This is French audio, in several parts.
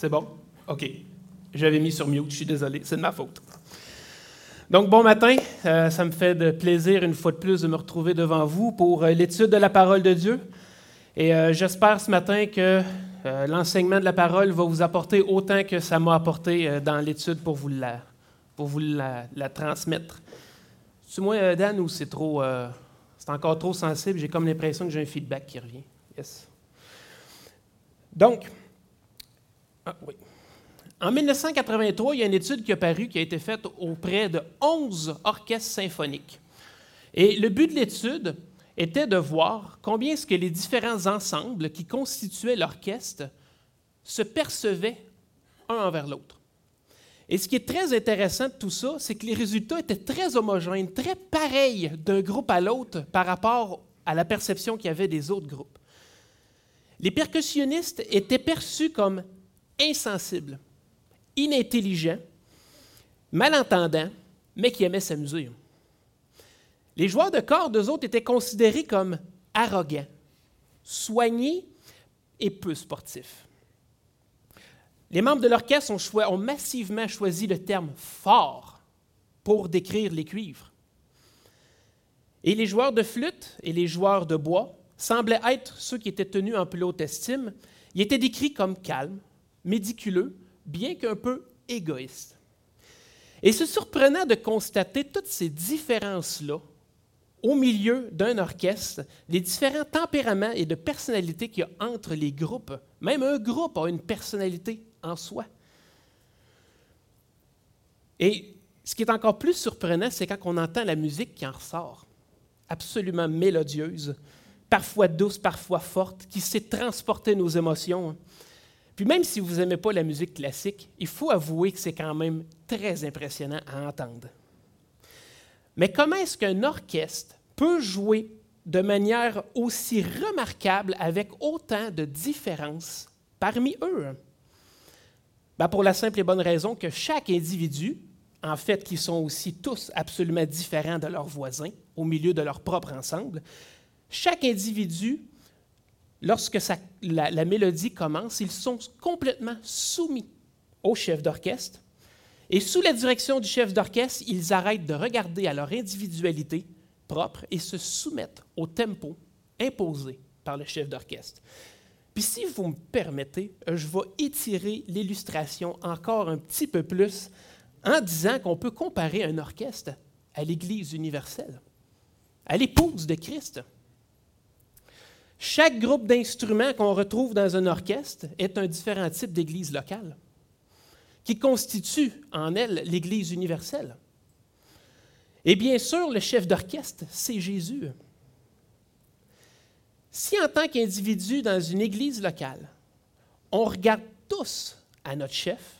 C'est bon? OK. J'avais mis sur mute, je suis désolé, c'est de ma faute. Donc, bon matin, euh, ça me fait plaisir une fois de plus de me retrouver devant vous pour euh, l'étude de la parole de Dieu. Et euh, j'espère ce matin que l'enseignement de la parole va vous apporter autant que ça m'a apporté dans l'étude pour vous la, pour vous la, transmettre. C'est moi, Dan, ou c'est trop. c'est encore trop sensible? J'ai comme l'impression que j'ai un feedback qui revient. Yes. Donc, ah, oui. En 1983, il y a une étude qui a paru qui a été faite auprès de 11 orchestres symphoniques. Et le but de l'étude était de voir combien est-ce que les différents ensembles qui constituaient l'orchestre se percevaient un envers l'autre. Et ce qui est très intéressant de tout ça, c'est que les résultats étaient très homogènes, très pareils d'un groupe à l'autre par rapport à la perception qu'il y avait des autres groupes. Les percussionnistes étaient perçus comme insensibles inintelligent, malentendant, mais qui aimait s'amuser. Les joueurs de corps, d'eux autres, étaient considérés comme arrogants, soignés et peu sportifs. Les membres de l'orchestre ont, ont, massivement choisi le terme fort pour décrire les cuivres. Et les joueurs de flûte et les joueurs de bois semblaient être ceux qui étaient tenus en plus haute estime. Ils étaient décrits comme calmes, médiculeux, bien qu'un peu égoïste. Et c'est surprenant de constater toutes ces différences-là au milieu d'un orchestre, les différents tempéraments et de personnalités qu'il y a entre les groupes. Même un groupe a une personnalité en soi. Et ce qui est encore plus surprenant, c'est quand on entend la musique qui en ressort, absolument mélodieuse, parfois douce, parfois forte, qui sait transporter nos émotions. Puis même si vous n'aimez pas la musique classique, il faut avouer que c'est quand même très impressionnant à entendre. Mais comment est-ce qu'un orchestre peut jouer de manière aussi remarquable avec autant de différences parmi eux? Ben pour la simple et bonne raison que chaque individu, en fait, qui sont aussi tous absolument différents de leurs voisins, au milieu de leur propre ensemble, chaque individu lorsque la, mélodie commence, ils sont complètement soumis au chef d'orchestre. Et sous la direction du chef d'orchestre, ils arrêtent de regarder à leur individualité propre et se soumettent au tempo imposé par le chef d'orchestre. Puis si vous me permettez, je vais étirer l'illustration encore un petit peu plus en disant qu'on peut comparer un orchestre à l'Église universelle, à l'épouse de Christ. Chaque groupe d'instruments qu'on retrouve dans un orchestre est un différent type d'église locale, qui constitue en elle l'église universelle. Et bien sûr, le chef d'orchestre, c'est Jésus. Si en tant qu'individu dans une église locale, on regarde tous à notre chef,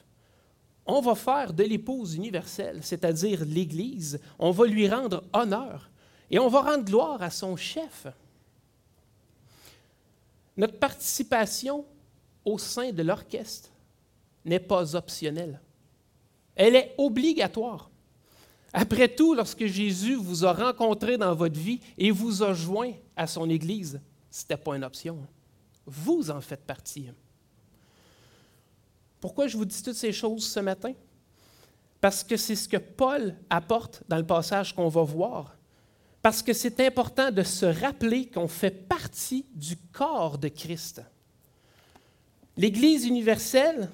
on va faire de l'épouse universelle, c'est-à-dire l'Église, on va lui rendre honneur et on va rendre gloire à son chef. Notre participation au sein de l'orchestre n'est pas optionnelle. Elle est obligatoire. Après tout, lorsque Jésus vous a rencontré dans votre vie et vous a joint à son Église, ce n'était pas une option. Vous en faites partie. Pourquoi je vous dis toutes ces choses ce matin? Parce que c'est ce que Paul apporte dans le passage qu'on va voir parce que c'est important de se rappeler qu'on fait partie du corps de Christ. L'Église universelle,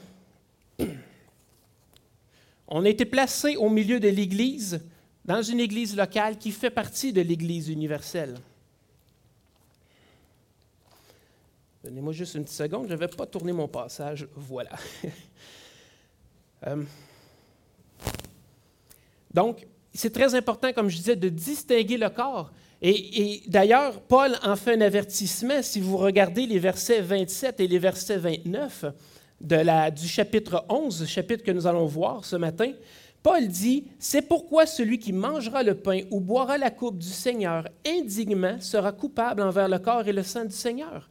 on a été placé au milieu de l'Église, dans une Église locale qui fait partie de l'Église universelle. Donnez-moi juste une petite seconde, je ne vais pas tourner mon passage. Voilà. Euh, donc, c'est très important, comme je disais, de distinguer le corps. Et, d'ailleurs, Paul en fait un avertissement si vous regardez les versets 27 et les versets 29 de la, du chapitre 11, chapitre que nous allons voir ce matin. Paul dit, C'est pourquoi celui qui mangera le pain ou boira la coupe du Seigneur indignement sera coupable envers le corps et le sang du Seigneur.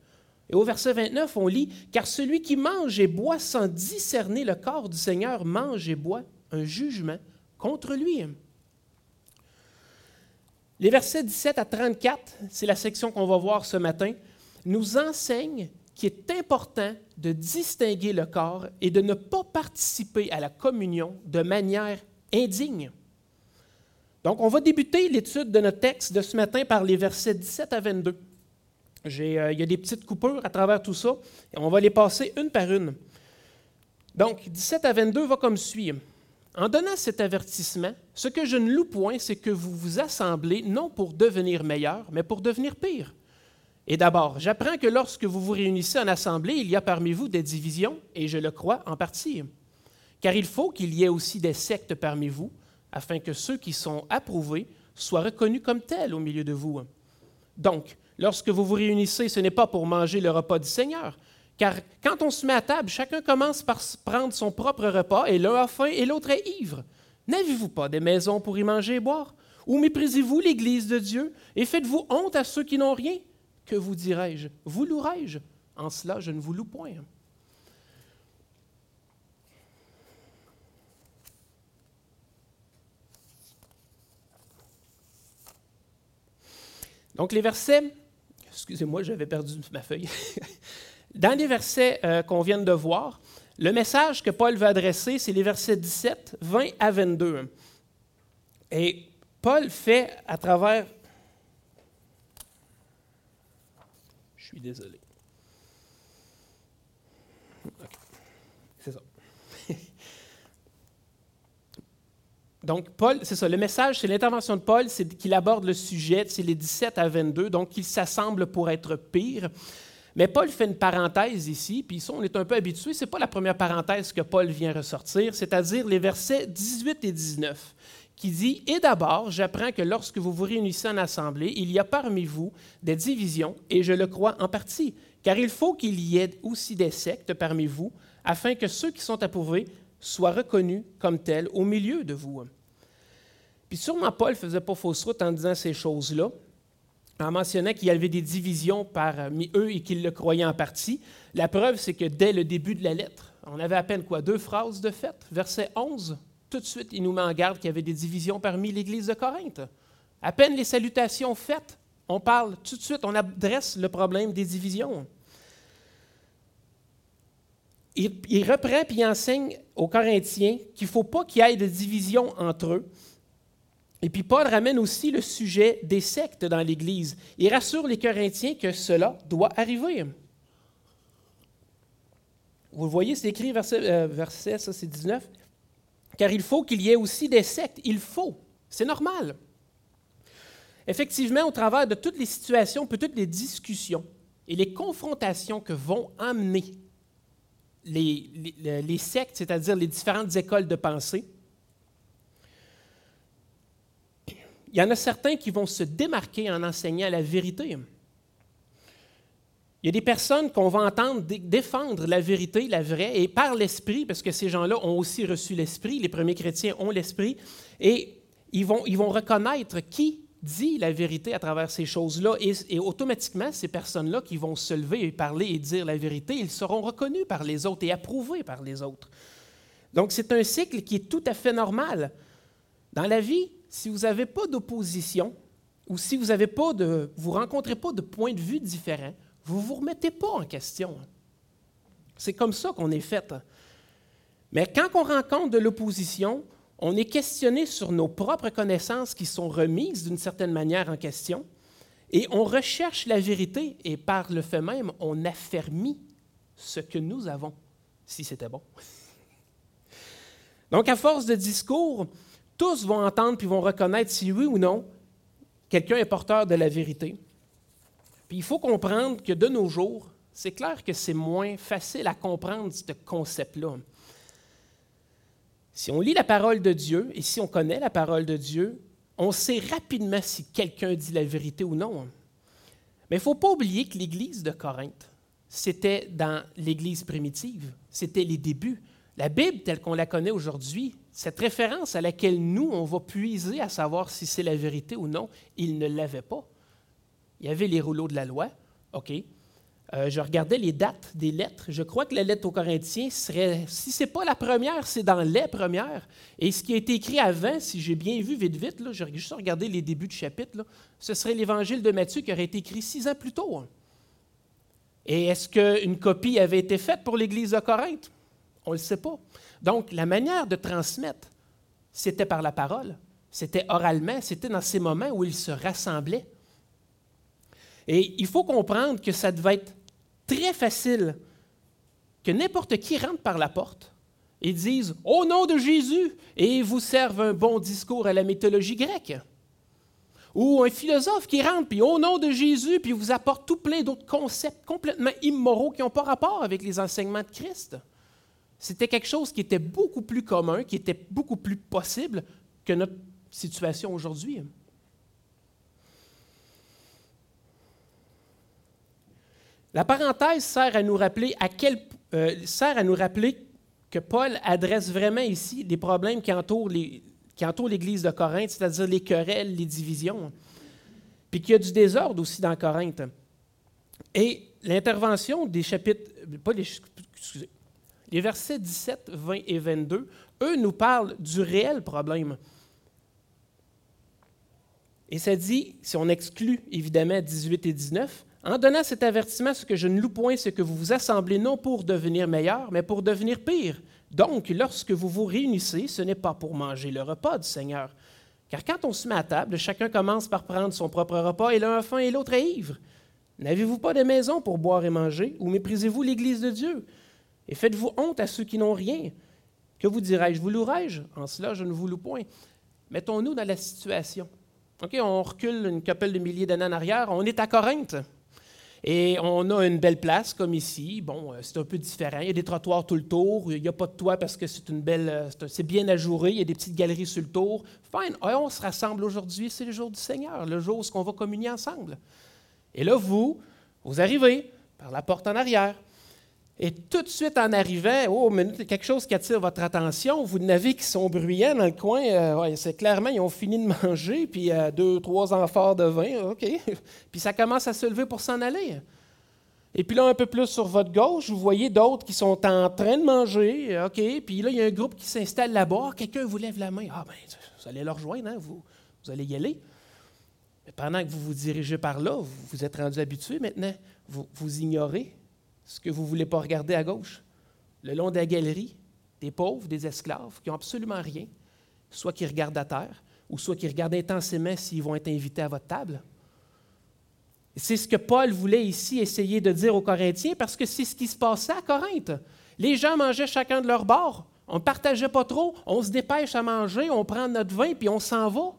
Et au verset 29, on lit, Car celui qui mange et boit sans discerner le corps du Seigneur mange et boit un jugement contre lui. Les versets 17 à 34, c'est la section qu'on va voir ce matin, nous enseignent qu'il est important de distinguer le corps et de ne pas participer à la communion de manière indigne. Donc, on va débuter l'étude de notre texte de ce matin par les versets 17 à 22. Euh, il y a des petites coupures à travers tout ça, et on va les passer une par une. Donc, 17 à 22 va comme suit. En donnant cet avertissement, ce que je ne loue point, c'est que vous vous assemblez non pour devenir meilleur, mais pour devenir pire. Et d'abord, j'apprends que lorsque vous vous réunissez en assemblée, il y a parmi vous des divisions, et je le crois en partie. Car il faut qu'il y ait aussi des sectes parmi vous, afin que ceux qui sont approuvés soient reconnus comme tels au milieu de vous. Donc, lorsque vous vous réunissez, ce n'est pas pour manger le repas du Seigneur, car quand on se met à table, chacun commence par prendre son propre repas, et l'un a faim et l'autre est ivre. N'avez-vous pas des maisons pour y manger et boire? Ou méprisez-vous l'Église de Dieu et faites-vous honte à ceux qui n'ont rien? Que vous dirais-je? Vous louerai-je? En cela, je ne vous loue point. Donc les versets, excusez-moi, j'avais perdu ma feuille. Dans les versets euh, qu'on vient de voir, le message que Paul va adresser, c'est les versets 17, 20 à 22. Et Paul fait à travers... Je suis désolé. C'est ça. Donc, Paul, c'est ça, le message, c'est l'intervention de Paul, c'est qu'il aborde le sujet, c'est les 17 à 22, donc il s'assemble pour être pire. Mais Paul fait une parenthèse ici, puis ça, on est un peu habitué, ce n'est pas la première parenthèse que Paul vient ressortir, c'est-à-dire les versets 18 et 19, qui dit Et d'abord, j'apprends que lorsque vous vous réunissez en assemblée, il y a parmi vous des divisions, et je le crois en partie, car il faut qu'il y ait aussi des sectes parmi vous, afin que ceux qui sont approuvés soient reconnus comme tels au milieu de vous. Puis sûrement Paul ne faisait pas fausse route en disant ces choses-là, en mentionnant qu'il y avait des divisions parmi eux et qu'ils le croyaient en partie. La preuve, c'est que dès le début de la lettre, on avait à peine quoi, deux phrases de fait? Verset 11, tout de suite, il nous met en garde qu'il y avait des divisions parmi l'Église de Corinthe. À peine les salutations faites, on parle tout de suite, on adresse le problème des divisions. Il, reprend il enseigne aux Corinthiens qu'il ne faut pas qu'il y ait de division entre eux, et puis Paul ramène aussi le sujet des sectes dans l'Église. Il rassure les Corinthiens que cela doit arriver. Vous le voyez, c'est écrit verset, euh, verset ça c'est 19. Car il faut qu'il y ait aussi des sectes. Il faut. C'est normal. Effectivement, au travers de toutes les situations, peut toutes les discussions et les confrontations que vont amener les sectes, c'est-à-dire les différentes écoles de pensée, il y en a certains qui vont se démarquer en enseignant la vérité. Il y a des personnes qu'on va entendre défendre la vérité, la vraie, et par l'Esprit, parce que ces gens-là ont aussi reçu l'Esprit, les premiers chrétiens ont l'Esprit, et ils vont, ils vont reconnaître qui dit la vérité à travers ces choses-là, et, et, automatiquement, ces personnes-là qui vont se lever et parler et dire la vérité, ils seront reconnus par les autres et approuvés par les autres. Donc c'est un cycle qui est tout à fait normal. Dans la vie, si vous n'avez pas d'opposition ou si vous vous rencontrez pas de points de vue différents, vous ne vous remettez pas en question. C'est comme ça qu'on est fait. Mais quand on rencontre de l'opposition, on est questionné sur nos propres connaissances qui sont remises d'une certaine manière en question, et on recherche la vérité, et par le fait même, on affermit ce que nous avons, si c'était bon. Donc, à force de discours, tous vont entendre puis vont reconnaître si oui ou non quelqu'un est porteur de la vérité. Puis il faut comprendre que de nos jours, c'est clair que c'est moins facile à comprendre ce concept-là. Si on lit la parole de Dieu et si on connaît la parole de Dieu, on sait rapidement si quelqu'un dit la vérité ou non. Mais il ne faut pas oublier que l'Église de Corinthe, c'était dans l'Église primitive, c'était les débuts. La Bible, telle qu'on la connaît aujourd'hui, cette référence à laquelle nous, on va puiser à savoir si c'est la vérité ou non, il ne l'avait pas. Il y avait les rouleaux de la loi, OK. Euh, je regardais les dates des lettres. Je crois que la lettre aux Corinthiens serait, si ce n'est pas la première, c'est dans les premières. Et ce qui a été écrit avant, si j'ai bien vu vite, vite, là, j'ai juste regardé les débuts du chapitre, ce serait l'évangile de Matthieu qui aurait été écrit six ans plus tôt. Hein. Et est-ce qu'une copie avait été faite pour l'Église de Corinthe? On ne le sait pas. Donc, la manière de transmettre, c'était par la parole, c'était oralement, c'était dans ces moments où ils se rassemblaient. Et il faut comprendre que ça devait être très facile que n'importe qui rentre par la porte et dise Au nom de Jésus et vous serve un bon discours à la mythologie grecque. Ou un philosophe qui rentre, puis au nom de Jésus, puis vous apporte tout plein d'autres concepts complètement immoraux qui n'ont pas rapport avec les enseignements de Christ. C'était quelque chose qui était beaucoup plus commun, qui était beaucoup plus possible que notre situation aujourd'hui. La parenthèse sert à nous rappeler à quel, euh, sert à nous rappeler que Paul adresse vraiment ici les problèmes qui entourent les, l'Église de Corinthe, c'est-à-dire les querelles, les divisions. Puis qu'il y a du désordre aussi dans Corinthe. Et l'intervention des chapitres, pas les, les versets 17, 20 et 22, eux nous parlent du réel problème. Et ça dit, si on exclut évidemment 18 et 19, en donnant cet avertissement, ce que je ne loue point, c'est que vous vous assemblez non pour devenir meilleur, mais pour devenir pire. Donc, lorsque vous vous réunissez, ce n'est pas pour manger le repas du Seigneur. Car quand on se met à table, chacun commence par prendre son propre repas et l'un a faim et l'autre est ivre. N'avez-vous pas de maison pour boire et manger, ou méprisez-vous l'Église de Dieu? Et faites-vous honte à ceux qui n'ont rien. Que vous dirais-je? Vous louerai-je? En cela, je ne vous loue point. Mettons-nous dans la situation. OK, on recule une couple de milliers d'années en arrière. On est à Corinthe. Et on a une belle place comme ici. Bon, euh, c'est un peu différent. Il y a des trottoirs tout le tour. Il n'y a pas de toit parce que c'est une belle, euh, c'est bien ajouré. Il y a des petites galeries sur le tour. Fine. on se rassemble aujourd'hui. C'est le jour du Seigneur, le jour où on va communier ensemble. Et là, vous, vous arrivez par la porte en arrière. Et tout de suite en arrivant, oh, minute, quelque chose qui attire votre attention, vous n'avez qui sont bruyants dans le coin. Euh, c'est clairement, ils ont fini de manger, puis euh, deux, trois amphores de vin, OK. puis ça commence à se lever pour s'en aller. Et puis là, un peu plus sur votre gauche, vous voyez d'autres qui sont en train de manger, OK. Puis là, il y a un groupe qui s'installe là-bas. Quelqu'un vous lève la main. Ah, ben, vous allez leur rejoindre, hein, vous, vous allez y aller. Mais pendant que vous vous dirigez par là, vous, vous êtes rendu habitué maintenant, vous, vous ignorez ce que vous ne voulez pas regarder à gauche, le long de la galerie, des pauvres, des esclaves qui n'ont absolument rien, soit qui regardent à terre, ou soit qui regardent intensément s'ils vont être invités à votre table. C'est ce que Paul voulait ici essayer de dire aux Corinthiens, parce que c'est ce qui se passait à Corinthe. Les gens mangeaient chacun de leur bord. On ne partageait pas trop. On se dépêche à manger, on prend notre vin, puis on s'en va.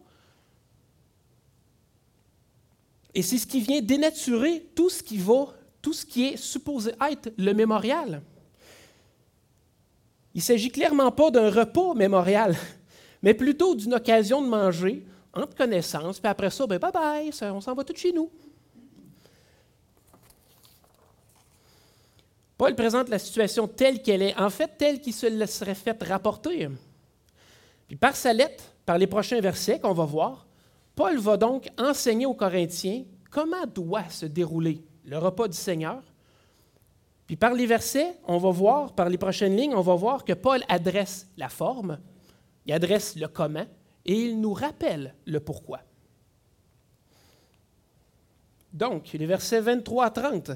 Et c'est ce qui vient dénaturer tout ce qui va tout ce qui est supposé être le mémorial. Il ne s'agit clairement pas d'un repos mémorial, mais plutôt d'une occasion de manger entre connaissances, puis après ça, ben bye bye, on s'en va tout chez nous. Paul présente la situation telle qu'elle est, en fait telle qu'il se le serait fait rapporter. Puis par sa lettre, par les prochains versets qu'on va voir, Paul va donc enseigner aux Corinthiens comment doit se dérouler le repas du Seigneur. Puis par les versets, on va voir, par les prochaines lignes, on va voir que Paul adresse la forme, il adresse le comment, et il nous rappelle le pourquoi. Donc, les versets 23 à 30,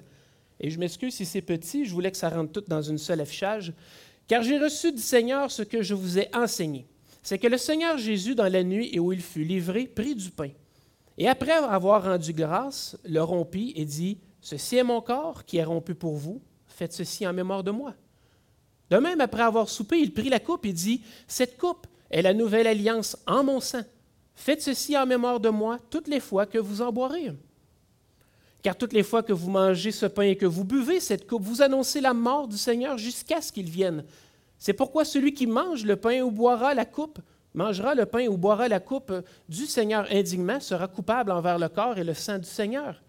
et je m'excuse si c'est petit, je voulais que ça rentre tout dans une seule affichage, car j'ai reçu du Seigneur ce que je vous ai enseigné. C'est que le Seigneur Jésus, dans la nuit et où il fut livré, prit du pain. Et après avoir rendu grâce, le rompit et dit, Ceci est mon corps qui est rompu pour vous, faites ceci en mémoire de moi. De même, après avoir soupé, il prit la coupe et dit, Cette coupe est la nouvelle alliance en mon sang. Faites ceci en mémoire de moi toutes les fois que vous en boirez. Car toutes les fois que vous mangez ce pain et que vous buvez cette coupe, vous annoncez la mort du Seigneur jusqu'à ce qu'il vienne. C'est pourquoi celui qui mange le pain ou boira la coupe, mangera le pain ou boira la coupe du Seigneur indignement, sera coupable envers le corps et le sang du Seigneur.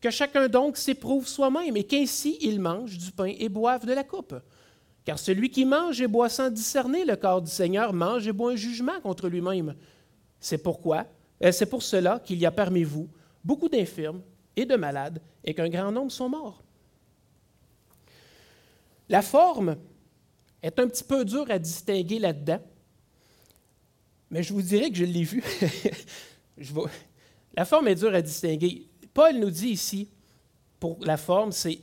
Que chacun donc s'éprouve soi-même et qu'ainsi il mange du pain et boive de la coupe. Car celui qui mange et boit sans discerner le corps du Seigneur mange et boit un jugement contre lui-même. C'est pourquoi, euh, c'est pour cela qu'il y a parmi vous beaucoup d'infirmes et de malades et qu'un grand nombre sont morts. La forme est un petit peu dure à distinguer là-dedans, mais je vous dirais que je l'ai vu. La forme est dure à distinguer. Paul nous dit ici, pour la forme, c'est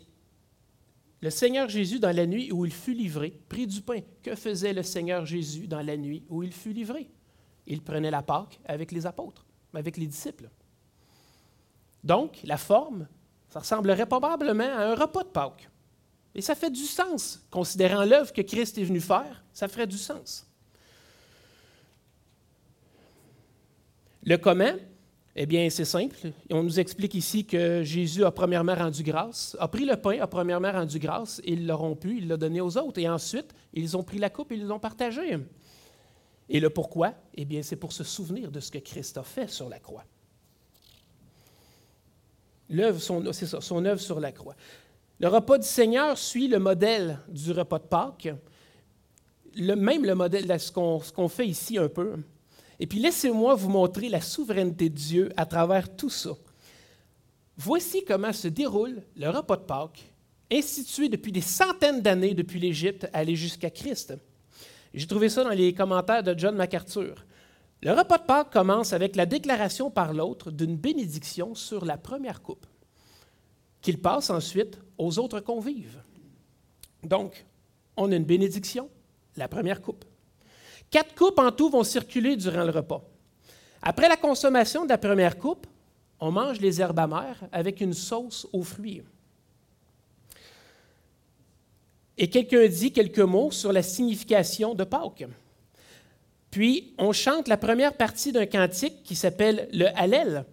le Seigneur Jésus, dans la nuit où il fut livré, prit du pain. Que faisait le Seigneur Jésus dans la nuit où il fut livré? Il prenait la Pâque avec les apôtres, avec les disciples. Donc, la forme, ça ressemblerait probablement à un repas de Pâques. Et ça fait du sens, considérant l'œuvre que Christ est venu faire, ça ferait du sens. Le comment, eh bien, c'est simple. On nous explique ici que Jésus a premièrement rendu grâce, a pris le pain, a premièrement rendu grâce, il l'a rompu, il l'a donné aux autres. Et ensuite, ils ont pris la coupe et ils l'ont partagé. Et le pourquoi? Eh bien, c'est pour se souvenir de ce que Christ a fait sur la croix. Son œuvre sur la croix. Le repas du Seigneur suit le modèle du repas de Pâques, même le modèle de ce qu'on fait ici un peu. Et puis laissez-moi vous montrer la souveraineté de Dieu à travers tout ça. Voici comment se déroule le repas de Pâques, institué depuis des centaines d'années depuis l'Égypte, aller jusqu'à Christ. J'ai trouvé ça dans les commentaires de John MacArthur. Le repas de Pâques commence avec la déclaration par l'autre d'une bénédiction sur la première coupe, qu'il passe ensuite aux autres convives. Donc, on a une bénédiction, la première coupe. Quatre coupes en tout vont circuler durant le repas. Après la consommation de la première coupe, on mange les herbes amères avec une sauce aux fruits. Et quelqu'un dit quelques mots sur la signification de Pâques. Puis, on chante la première partie d'un cantique qui s'appelle le Hallel,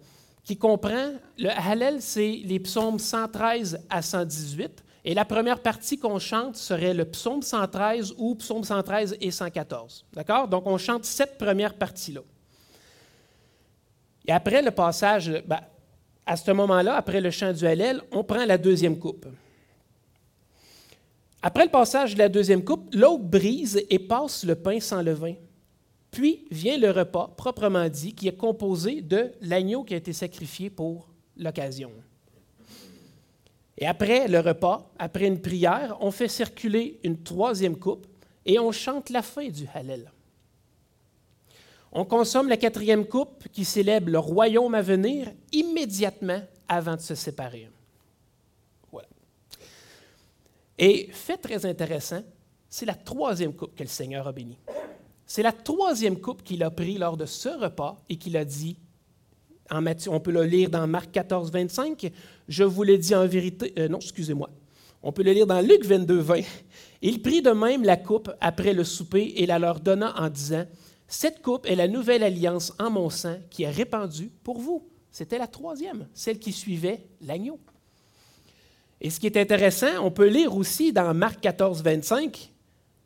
qui comprend, le Hallel, c'est les psaumes 113 à 118, et la première partie qu'on chante serait le psaume 113 ou psaume 113 et 114. D'accord? Donc, on chante cette première partie-là. Et après le passage, ben, à ce moment-là, après le chant du Hallel, on prend la deuxième coupe. Après le passage de la deuxième coupe, l'autre brise et passe le pain sans levain. Puis vient le repas, proprement dit, qui est composé de l'agneau qui a été sacrifié pour l'occasion. Et après le repas, après une prière, on fait circuler une troisième coupe et on chante la fin du Hallel. On consomme la quatrième coupe qui célèbre le royaume à venir immédiatement avant de se séparer. Voilà. Et fait très intéressant, c'est la troisième coupe que le Seigneur a bénie. C'est la troisième coupe qu'il a pris lors de ce repas et qu'il a dit on peut le lire dans Marc 14, 25. Je vous l'ai dit en vérité. Euh, non, excusez-moi. On peut le lire dans Luc 22, 20. Il prit de même la coupe après le souper et la leur donna en disant Cette coupe est la nouvelle alliance en mon sang qui est répandue pour vous. C'était la troisième, celle qui suivait l'agneau. Et ce qui est intéressant, on peut lire aussi dans Marc 14, 25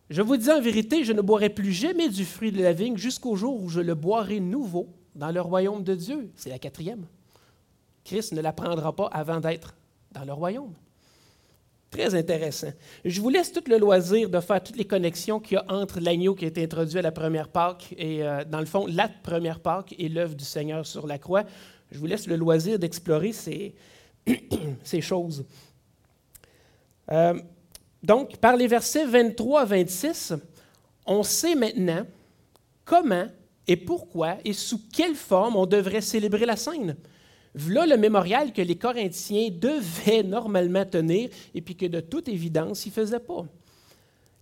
Je vous dis en vérité, je ne boirai plus jamais du fruit de la vigne jusqu'au jour où je le boirai nouveau dans le royaume de Dieu. C'est la quatrième. Christ ne la prendra pas avant d'être dans le royaume. Très intéressant. Je vous laisse tout le loisir de faire toutes les connexions qu'il y a entre l'agneau qui a été introduit à la première Pâque et, euh, dans le fond, la première Pâque et l'œuvre du Seigneur sur la croix. Je vous laisse le loisir d'explorer ces, ces choses. Euh, donc, par les versets 23 à 26, on sait maintenant comment et pourquoi et sous quelle forme on devrait célébrer la scène. Voilà le mémorial que les Corinthiens devaient normalement tenir et puis que de toute évidence, ils ne faisaient pas.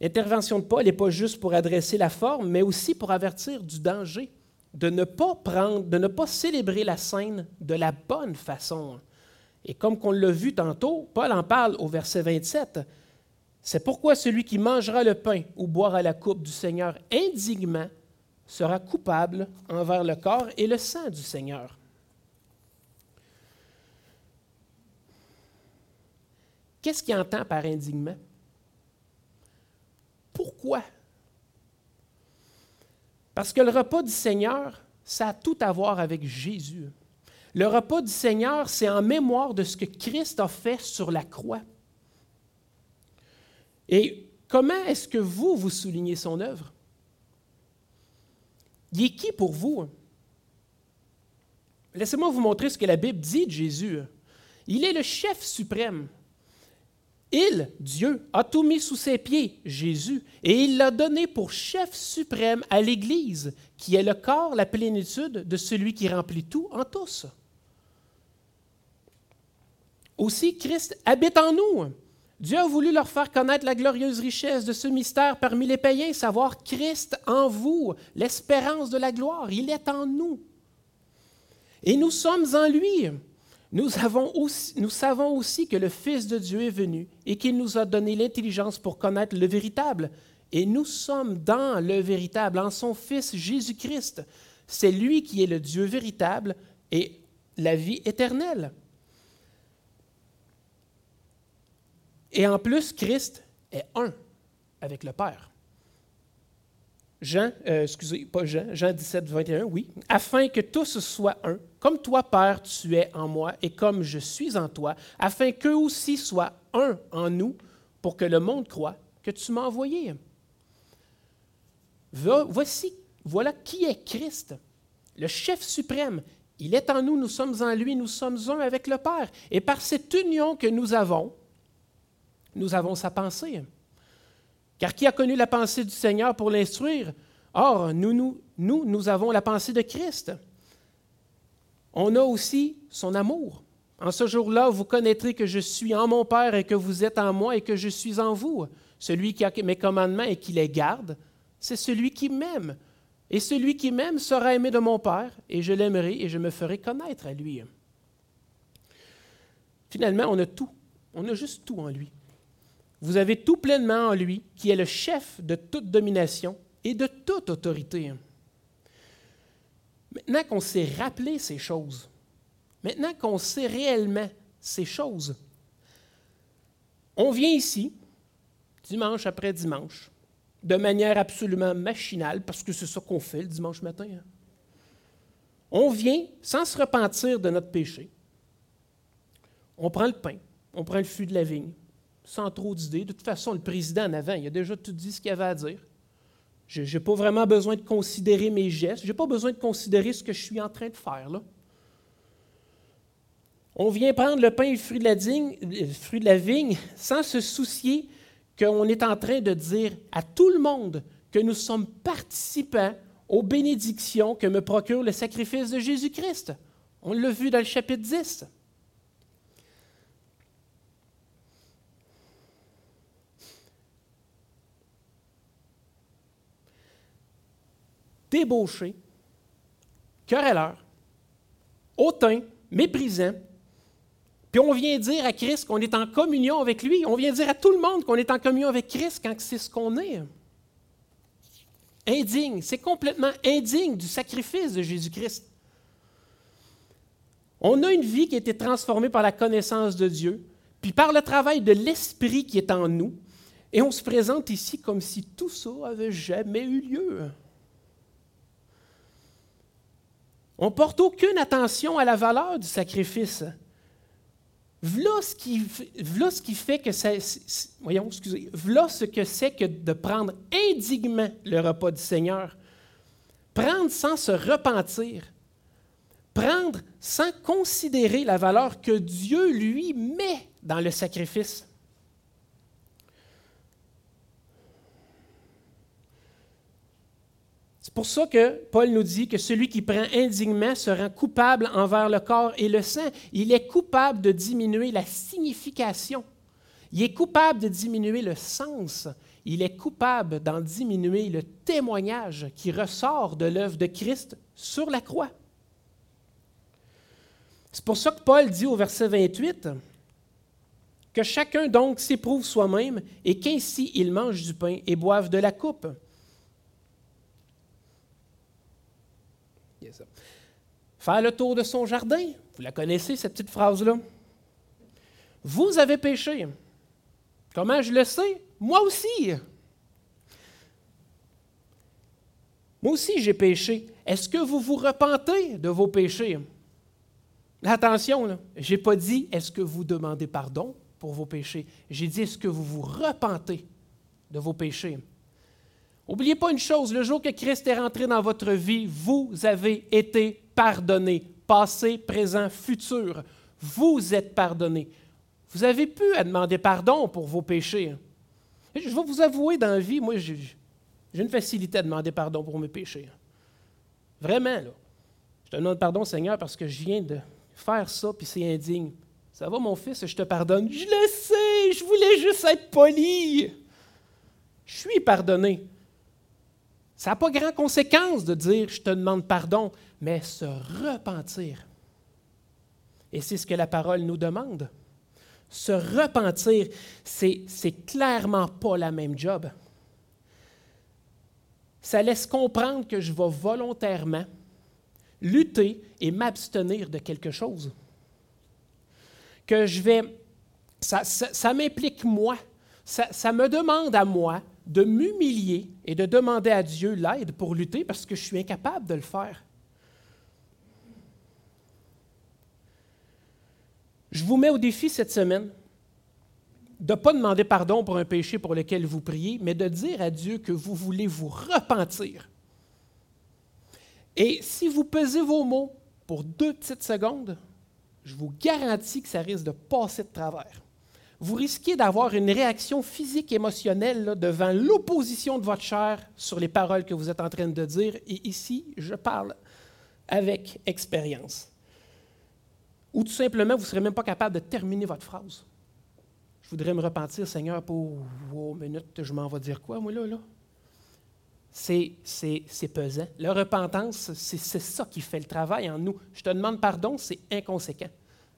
L'intervention de Paul n'est pas juste pour adresser la forme, mais aussi pour avertir du danger de ne pas prendre, de ne pas célébrer la scène de la bonne façon. Et comme on l'a vu tantôt, Paul en parle au verset 27. C'est pourquoi celui qui mangera le pain ou boira la coupe du Seigneur indignement sera coupable envers le corps et le sang du Seigneur. Qu'est-ce qu'il entend par indignement? Pourquoi? Parce que le repas du Seigneur, ça a tout à voir avec Jésus. Le repas du Seigneur, c'est en mémoire de ce que Christ a fait sur la croix. Et comment est-ce que vous, vous soulignez son œuvre? Il est qui pour vous? Laissez-moi vous montrer ce que la Bible dit de Jésus. Il est le chef suprême. Il, Dieu, a tout mis sous ses pieds, Jésus, et il l'a donné pour chef suprême à l'Église, qui est le corps, la plénitude de celui qui remplit tout en tous. Aussi, Christ habite en nous. Dieu a voulu leur faire connaître la glorieuse richesse de ce mystère parmi les païens, savoir Christ en vous, l'espérance de la gloire. Il est en nous. Et nous sommes en lui. Nous, savons aussi que le Fils de Dieu est venu et qu'il nous a donné l'intelligence pour connaître le véritable. Et nous sommes dans le véritable, en son Fils Jésus-Christ. C'est lui qui est le Dieu véritable et la vie éternelle. Et en plus, Christ est un avec le Père. Jean, euh, excusez, pas Jean, Jean 17, 21, oui, afin que tous soient un, comme toi, Père, tu es en moi, et comme je suis en toi, afin qu'eux aussi soient un en nous, pour que le monde croit que tu m'as envoyé. Voici, voilà qui est Christ, le chef suprême. Il est en nous, nous sommes en lui, nous sommes un avec le Père. Et par cette union que nous avons, nous avons sa pensée. Car qui a connu la pensée du Seigneur pour l'instruire? Or, nous, nous, nous, nous avons la pensée de Christ. On a aussi son amour. En ce jour-là, vous connaîtrez que je suis en mon Père et que vous êtes en moi et que je suis en vous. Celui qui a mes commandements et qui les garde, c'est celui qui m'aime. Et celui qui m'aime sera aimé de mon Père, et je l'aimerai et je me ferai connaître à lui. Finalement, on a tout. On a juste tout en lui. Vous avez tout pleinement en lui, qui est le chef de toute domination et de toute autorité. Maintenant qu'on s'est rappelé ces choses, maintenant qu'on sait réellement ces choses, on vient ici, dimanche après dimanche, de manière absolument machinale, parce que c'est ça qu'on fait le dimanche matin. Hein. On vient sans se repentir de notre péché. On prend le pain, on prend le fût de la vigne, sans trop d'idées. De toute façon, le président en avant, il a déjà tout dit ce qu'il avait à dire. Je n'ai pas vraiment besoin de considérer mes gestes. Je n'ai pas besoin de considérer ce que je suis en train de faire. On vient prendre le pain et le fruit de la vigne sans se soucier qu'on est en train de dire à tout le monde que nous sommes participants aux bénédictions que me procure le sacrifice de Jésus-Christ. On l'a vu dans le chapitre 10. Débauché, querelleur, hautain, méprisant. Puis on vient dire à Christ qu'on est en communion avec lui. On vient dire à tout le monde qu'on est en communion avec Christ quand c'est ce qu'on est. Indigne, c'est complètement indigne du sacrifice de Jésus-Christ. On a une vie qui a été transformée par la connaissance de Dieu, puis par le travail de l'Esprit qui est en nous, et on se présente ici comme si tout ça avait jamais eu lieu. On ne porte aucune attention à la valeur du sacrifice. Voilà ce qui, fait que. Voyons, excusez. Voilà ce que c'est que de prendre indignement le repas du Seigneur. Prendre sans se repentir. Prendre sans considérer la valeur que Dieu lui met dans le sacrifice. C'est pour ça que Paul nous dit que celui qui prend indignement se rend coupable envers le corps et le sang. Il est coupable de diminuer la signification. Il est coupable de diminuer le sens. Il est coupable d'en diminuer le témoignage qui ressort de l'œuvre de Christ sur la croix. C'est pour ça que Paul dit au verset 28 que chacun donc s'éprouve soi-même et qu'ainsi il mange du pain et boive de la coupe. Faire le tour de son jardin. Vous la connaissez, cette petite phrase-là? Vous avez péché. Comment je le sais? Moi aussi. Moi aussi, j'ai péché. Est-ce que vous vous repentez de vos péchés? Attention, je n'ai pas dit est-ce que vous demandez pardon pour vos péchés? J'ai dit est-ce que vous vous repentez de vos péchés? N'oubliez pas une chose, le jour que Christ est rentré dans votre vie, vous avez été pardonné, passé, présent, futur. Vous êtes pardonné. Vous avez pu demander pardon pour vos péchés. Je vais vous avouer dans la vie, moi, j'ai une facilité à demander pardon pour mes péchés. Vraiment, là. Je te demande pardon, Seigneur, parce que je viens de faire ça, puis c'est indigne. Ça va, mon fils, je te pardonne. Je le sais, je voulais juste être poli. Je suis pardonné. Ça n'a pas grand conséquence de dire je te demande pardon, mais se repentir. Et c'est ce que la parole nous demande. Se repentir, c'est, clairement pas la même job. Ça laisse comprendre que je vais volontairement lutter et m'abstenir de quelque chose. Que je vais. Ça, m'implique moi. Ça, ça me demande à moi de m'humilier et de demander à Dieu l'aide pour lutter parce que je suis incapable de le faire. Je vous mets au défi cette semaine de ne pas demander pardon pour un péché pour lequel vous priez, mais de dire à Dieu que vous voulez vous repentir. Et si vous pesez vos mots pour deux petites secondes, je vous garantis que ça risque de passer de travers. Vous risquez d'avoir une réaction physique émotionnelle devant l'opposition de votre chair sur les paroles que vous êtes en train de dire. Et ici, je parle avec expérience. Ou tout simplement, vous ne serez même pas capable de terminer votre phrase. Je voudrais me repentir, Seigneur, pour oh, minute, je m'en vais dire quoi, moi, là? là? C'est, pesant. La repentance, c'est, ça qui fait le travail en nous. Je te demande pardon, c'est inconséquent.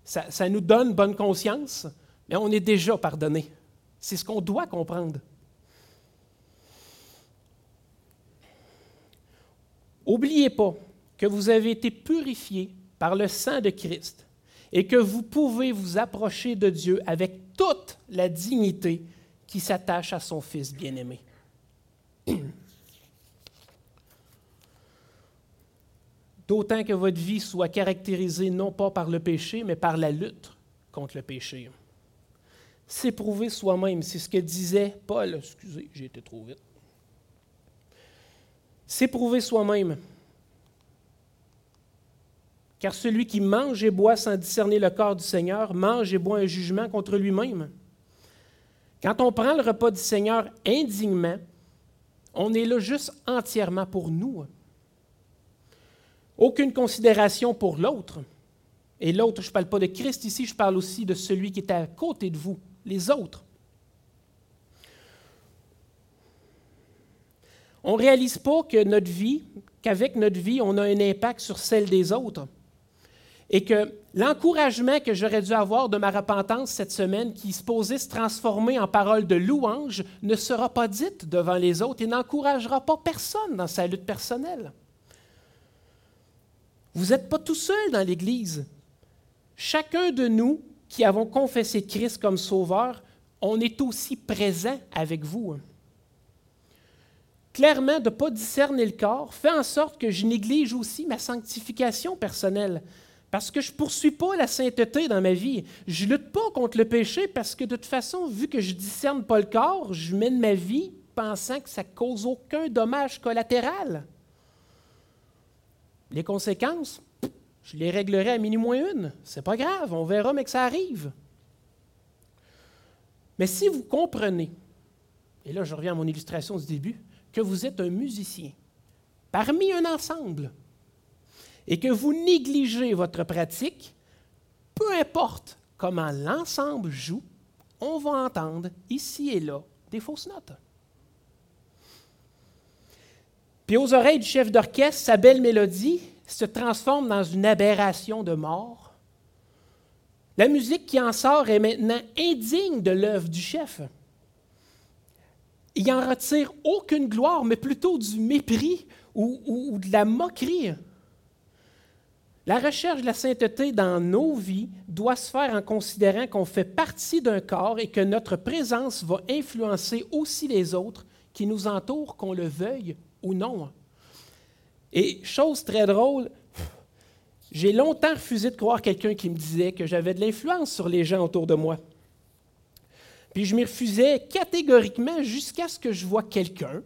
Ça nous donne bonne conscience, mais on est déjà pardonné. C'est ce qu'on doit comprendre. N'oubliez pas que vous avez été purifiés par le sang de Christ et que vous pouvez vous approcher de Dieu avec toute la dignité qui s'attache à son Fils bien-aimé. D'autant que votre vie soit caractérisée non pas par le péché, mais par la lutte contre le péché. S'éprouver soi-même, c'est ce que disait Paul. Excusez, j'ai été trop vite. S'éprouver soi-même, car celui qui mange et boit sans discerner le corps du Seigneur mange et boit un jugement contre lui-même. Quand on prend le repas du Seigneur indignement, on est là juste entièrement pour nous. Aucune considération pour l'autre. Et l'autre, je ne parle pas de Christ ici, je parle aussi de celui qui est à côté de vous, les autres. On ne réalise pas que notre vie, qu'avec notre vie, on a un impact sur celle des autres et que l'encouragement que j'aurais dû avoir de ma repentance cette semaine, qui se posait se transformer en parole de louange, ne sera pas dite devant les autres et n'encouragera pas personne dans sa lutte personnelle. Vous n'êtes pas tout seul dans l'Église. Chacun de nous qui avons confessé Christ comme Sauveur, on est aussi présent avec vous. Clairement, de ne pas discerner le corps fait en sorte que je néglige aussi ma sanctification personnelle. Parce que je ne poursuis pas la sainteté dans ma vie. Je ne lutte pas contre le péché parce que de toute façon, vu que je ne discerne pas le corps, je mène ma vie pensant que ça ne cause aucun dommage collatéral. Les conséquences, je les réglerai à minimum une. C'est pas grave, on verra, mais que ça arrive. Mais si vous comprenez, et là je reviens à mon illustration du début, que vous êtes un musicien, parmi un ensemble, et que vous négligez votre pratique, peu importe comment l'ensemble joue, on va entendre ici et là des fausses notes. Puis aux oreilles du chef d'orchestre, sa belle mélodie se transforme dans une aberration de mort. La musique qui en sort est maintenant indigne de l'œuvre du chef. Il en retire aucune gloire, mais plutôt du mépris ou, ou de la moquerie. La recherche de la sainteté dans nos vies doit se faire en considérant qu'on fait partie d'un corps et que notre présence va influencer aussi les autres qui nous entourent, qu'on le veuille ou non. Et chose très drôle, j'ai longtemps refusé de croire quelqu'un qui me disait que j'avais de l'influence sur les gens autour de moi. Puis je m'y refusais catégoriquement jusqu'à ce que je vois quelqu'un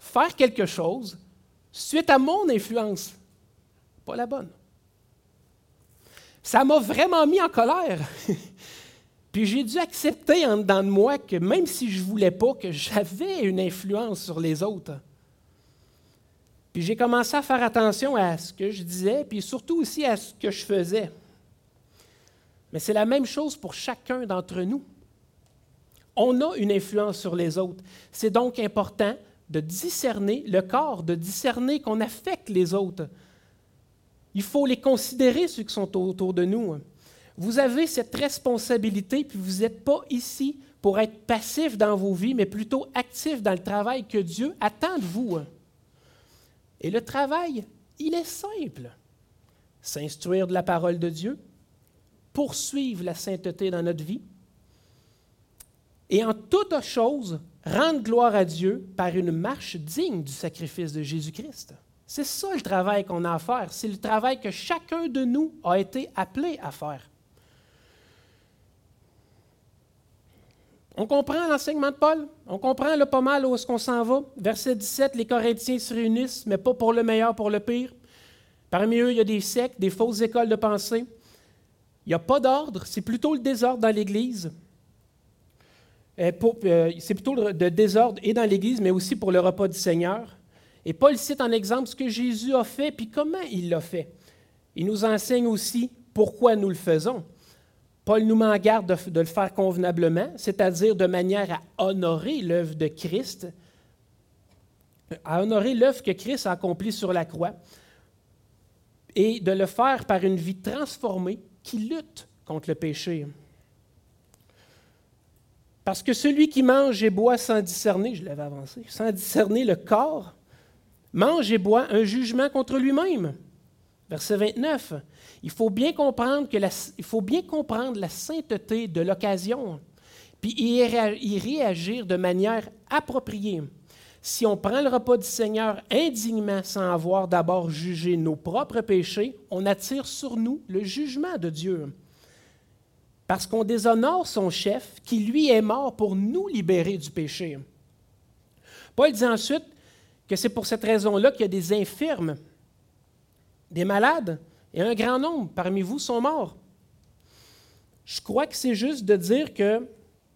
faire quelque chose suite à mon influence, pas la bonne ça m'a vraiment mis en colère. Puis j'ai dû accepter en dedans de moi que même si je ne voulais pas, que j'avais une influence sur les autres. Puis j'ai commencé à faire attention à ce que je disais, puis surtout aussi à ce que je faisais. Mais c'est la même chose pour chacun d'entre nous. On a une influence sur les autres. C'est donc important de discerner le corps, de discerner qu'on affecte les autres. Il faut les considérer, ceux qui sont autour de nous. Vous avez cette responsabilité, puis vous n'êtes pas ici pour être passif dans vos vies, mais plutôt actif dans le travail que Dieu attend de vous. Et le travail, il est simple. S'instruire de la parole de Dieu, poursuivre la sainteté dans notre vie, et en toute chose, rendre gloire à Dieu par une marche digne du sacrifice de Jésus-Christ. C'est ça le travail qu'on a à faire. C'est le travail que chacun de nous a été appelé à faire. On comprend l'enseignement de Paul. On comprend le pas mal où est-ce qu'on s'en va. Verset 17, les Corinthiens se réunissent, mais pas pour le meilleur, pour le pire. Parmi eux, il y a des sectes, des fausses écoles de pensée. Il n'y a pas d'ordre, c'est plutôt le désordre dans l'Église. Euh, euh, c'est plutôt de désordre et dans l'Église, mais aussi pour le repas du Seigneur. Et Paul cite en exemple ce que Jésus a fait, puis comment il l'a fait. Il nous enseigne aussi pourquoi nous le faisons. Paul nous met en garde de, le faire convenablement, c'est-à-dire de manière à honorer l'œuvre de Christ, à honorer l'œuvre que Christ a accomplie sur la croix, et de le faire par une vie transformée qui lutte contre le péché. Parce que celui qui mange et boit sans discerner, je l'avais avancé, sans discerner le corps, mange et boit un jugement contre lui-même. Verset 29. Il faut bien comprendre, que la, il faut bien comprendre la sainteté de l'occasion, puis y réagir de manière appropriée. Si on prend le repas du Seigneur indignement sans avoir d'abord jugé nos propres péchés, on attire sur nous le jugement de Dieu. Parce qu'on déshonore son chef qui, lui, est mort pour nous libérer du péché. Paul dit ensuite que c'est pour cette raison-là qu'il y a des infirmes, des malades, et un grand nombre parmi vous sont morts. Je crois que c'est juste de dire que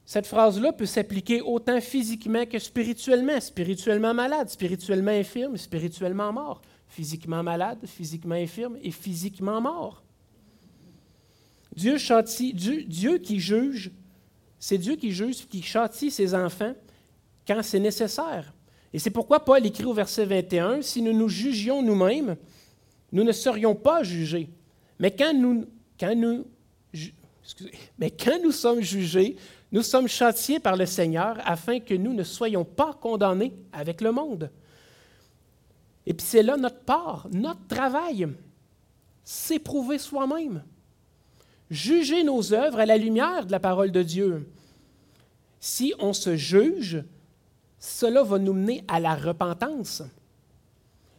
cette phrase-là peut s'appliquer autant physiquement que spirituellement. Spirituellement malade, spirituellement infirme, spirituellement mort. Physiquement malade, physiquement infirme et physiquement mort. Dieu, châtie, Dieu, Dieu qui juge, c'est Dieu qui juge, qui châtie ses enfants quand c'est nécessaire. Et c'est pourquoi Paul écrit au verset 21, Si nous nous jugions nous-mêmes, nous ne serions pas jugés. Mais quand nous, sommes jugés, nous sommes châtiés par le Seigneur afin que nous ne soyons pas condamnés avec le monde. Et puis c'est là notre part, notre travail, s'éprouver soi-même, juger nos œuvres à la lumière de la parole de Dieu. Si on se juge, cela va nous mener à la repentance.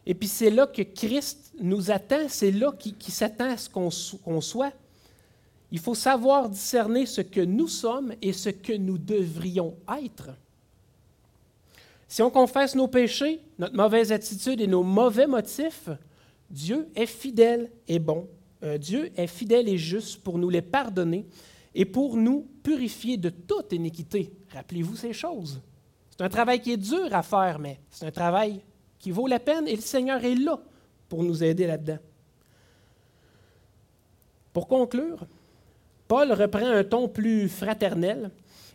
Et puis c'est là que Christ nous attend, c'est là qu'il s'attend à ce qu'on soit. Il faut savoir discerner ce que nous sommes et ce que nous devrions être. Si on confesse nos péchés, notre mauvaise attitude et nos mauvais motifs, Dieu est fidèle et bon. Euh, Dieu est fidèle et juste pour nous les pardonner et pour nous purifier de toute iniquité. Rappelez-vous ces choses. C'est un travail qui est dur à faire, mais c'est un travail qui vaut la peine et le Seigneur est là pour nous aider là-dedans. Pour conclure, Paul reprend un ton plus fraternel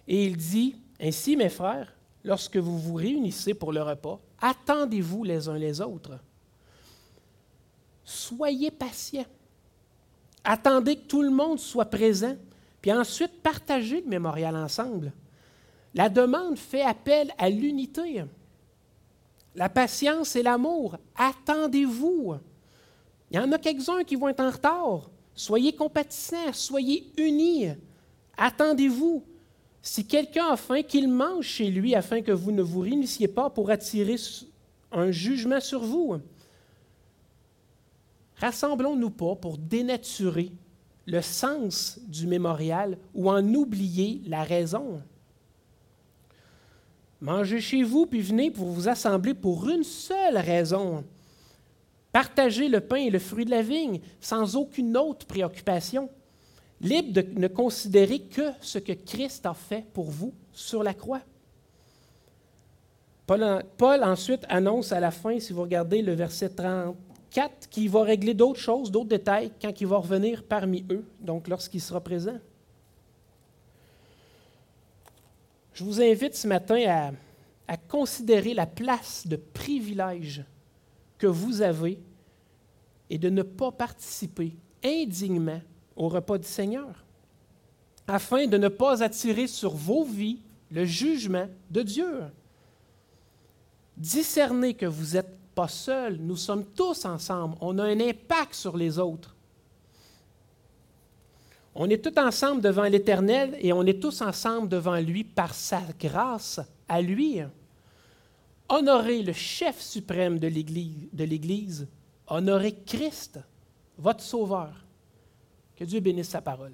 et il dit, Ainsi mes frères, lorsque vous vous réunissez pour le repas, attendez-vous les uns les autres. Soyez patients. Attendez que tout le monde soit présent, puis ensuite partagez le mémorial ensemble. La demande fait appel à l'unité. La patience et l'amour, attendez-vous. Il y en a quelques-uns qui vont être en retard. Soyez compatissants, soyez unis. Attendez-vous. Si quelqu'un a faim, qu'il mange chez lui afin que vous ne vous réunissiez pas pour attirer un jugement sur vous. Rassemblons-nous pas pour dénaturer le sens du mémorial ou en oublier la raison. Mangez chez vous, puis venez pour vous assembler pour une seule raison. Partagez le pain et le fruit de la vigne sans aucune autre préoccupation, libre de ne considérer que ce que Christ a fait pour vous sur la croix. Paul, Paul ensuite annonce à la fin, si vous regardez le verset 34 Quatre, qui va régler d'autres choses, d'autres détails quand il va revenir parmi eux, donc lorsqu'il sera présent. Je vous invite ce matin à, considérer la place de privilège que vous avez et de ne pas participer indignement au repas du Seigneur, afin de ne pas attirer sur vos vies le jugement de Dieu. Discernez que vous n'êtes pas seul, nous sommes tous ensemble, on a un impact sur les autres. On est tous ensemble devant l'Éternel et on est tous ensemble devant lui par sa grâce à lui. Honorez le chef suprême de l'Église, honorez Christ, votre Sauveur. Que Dieu bénisse sa parole.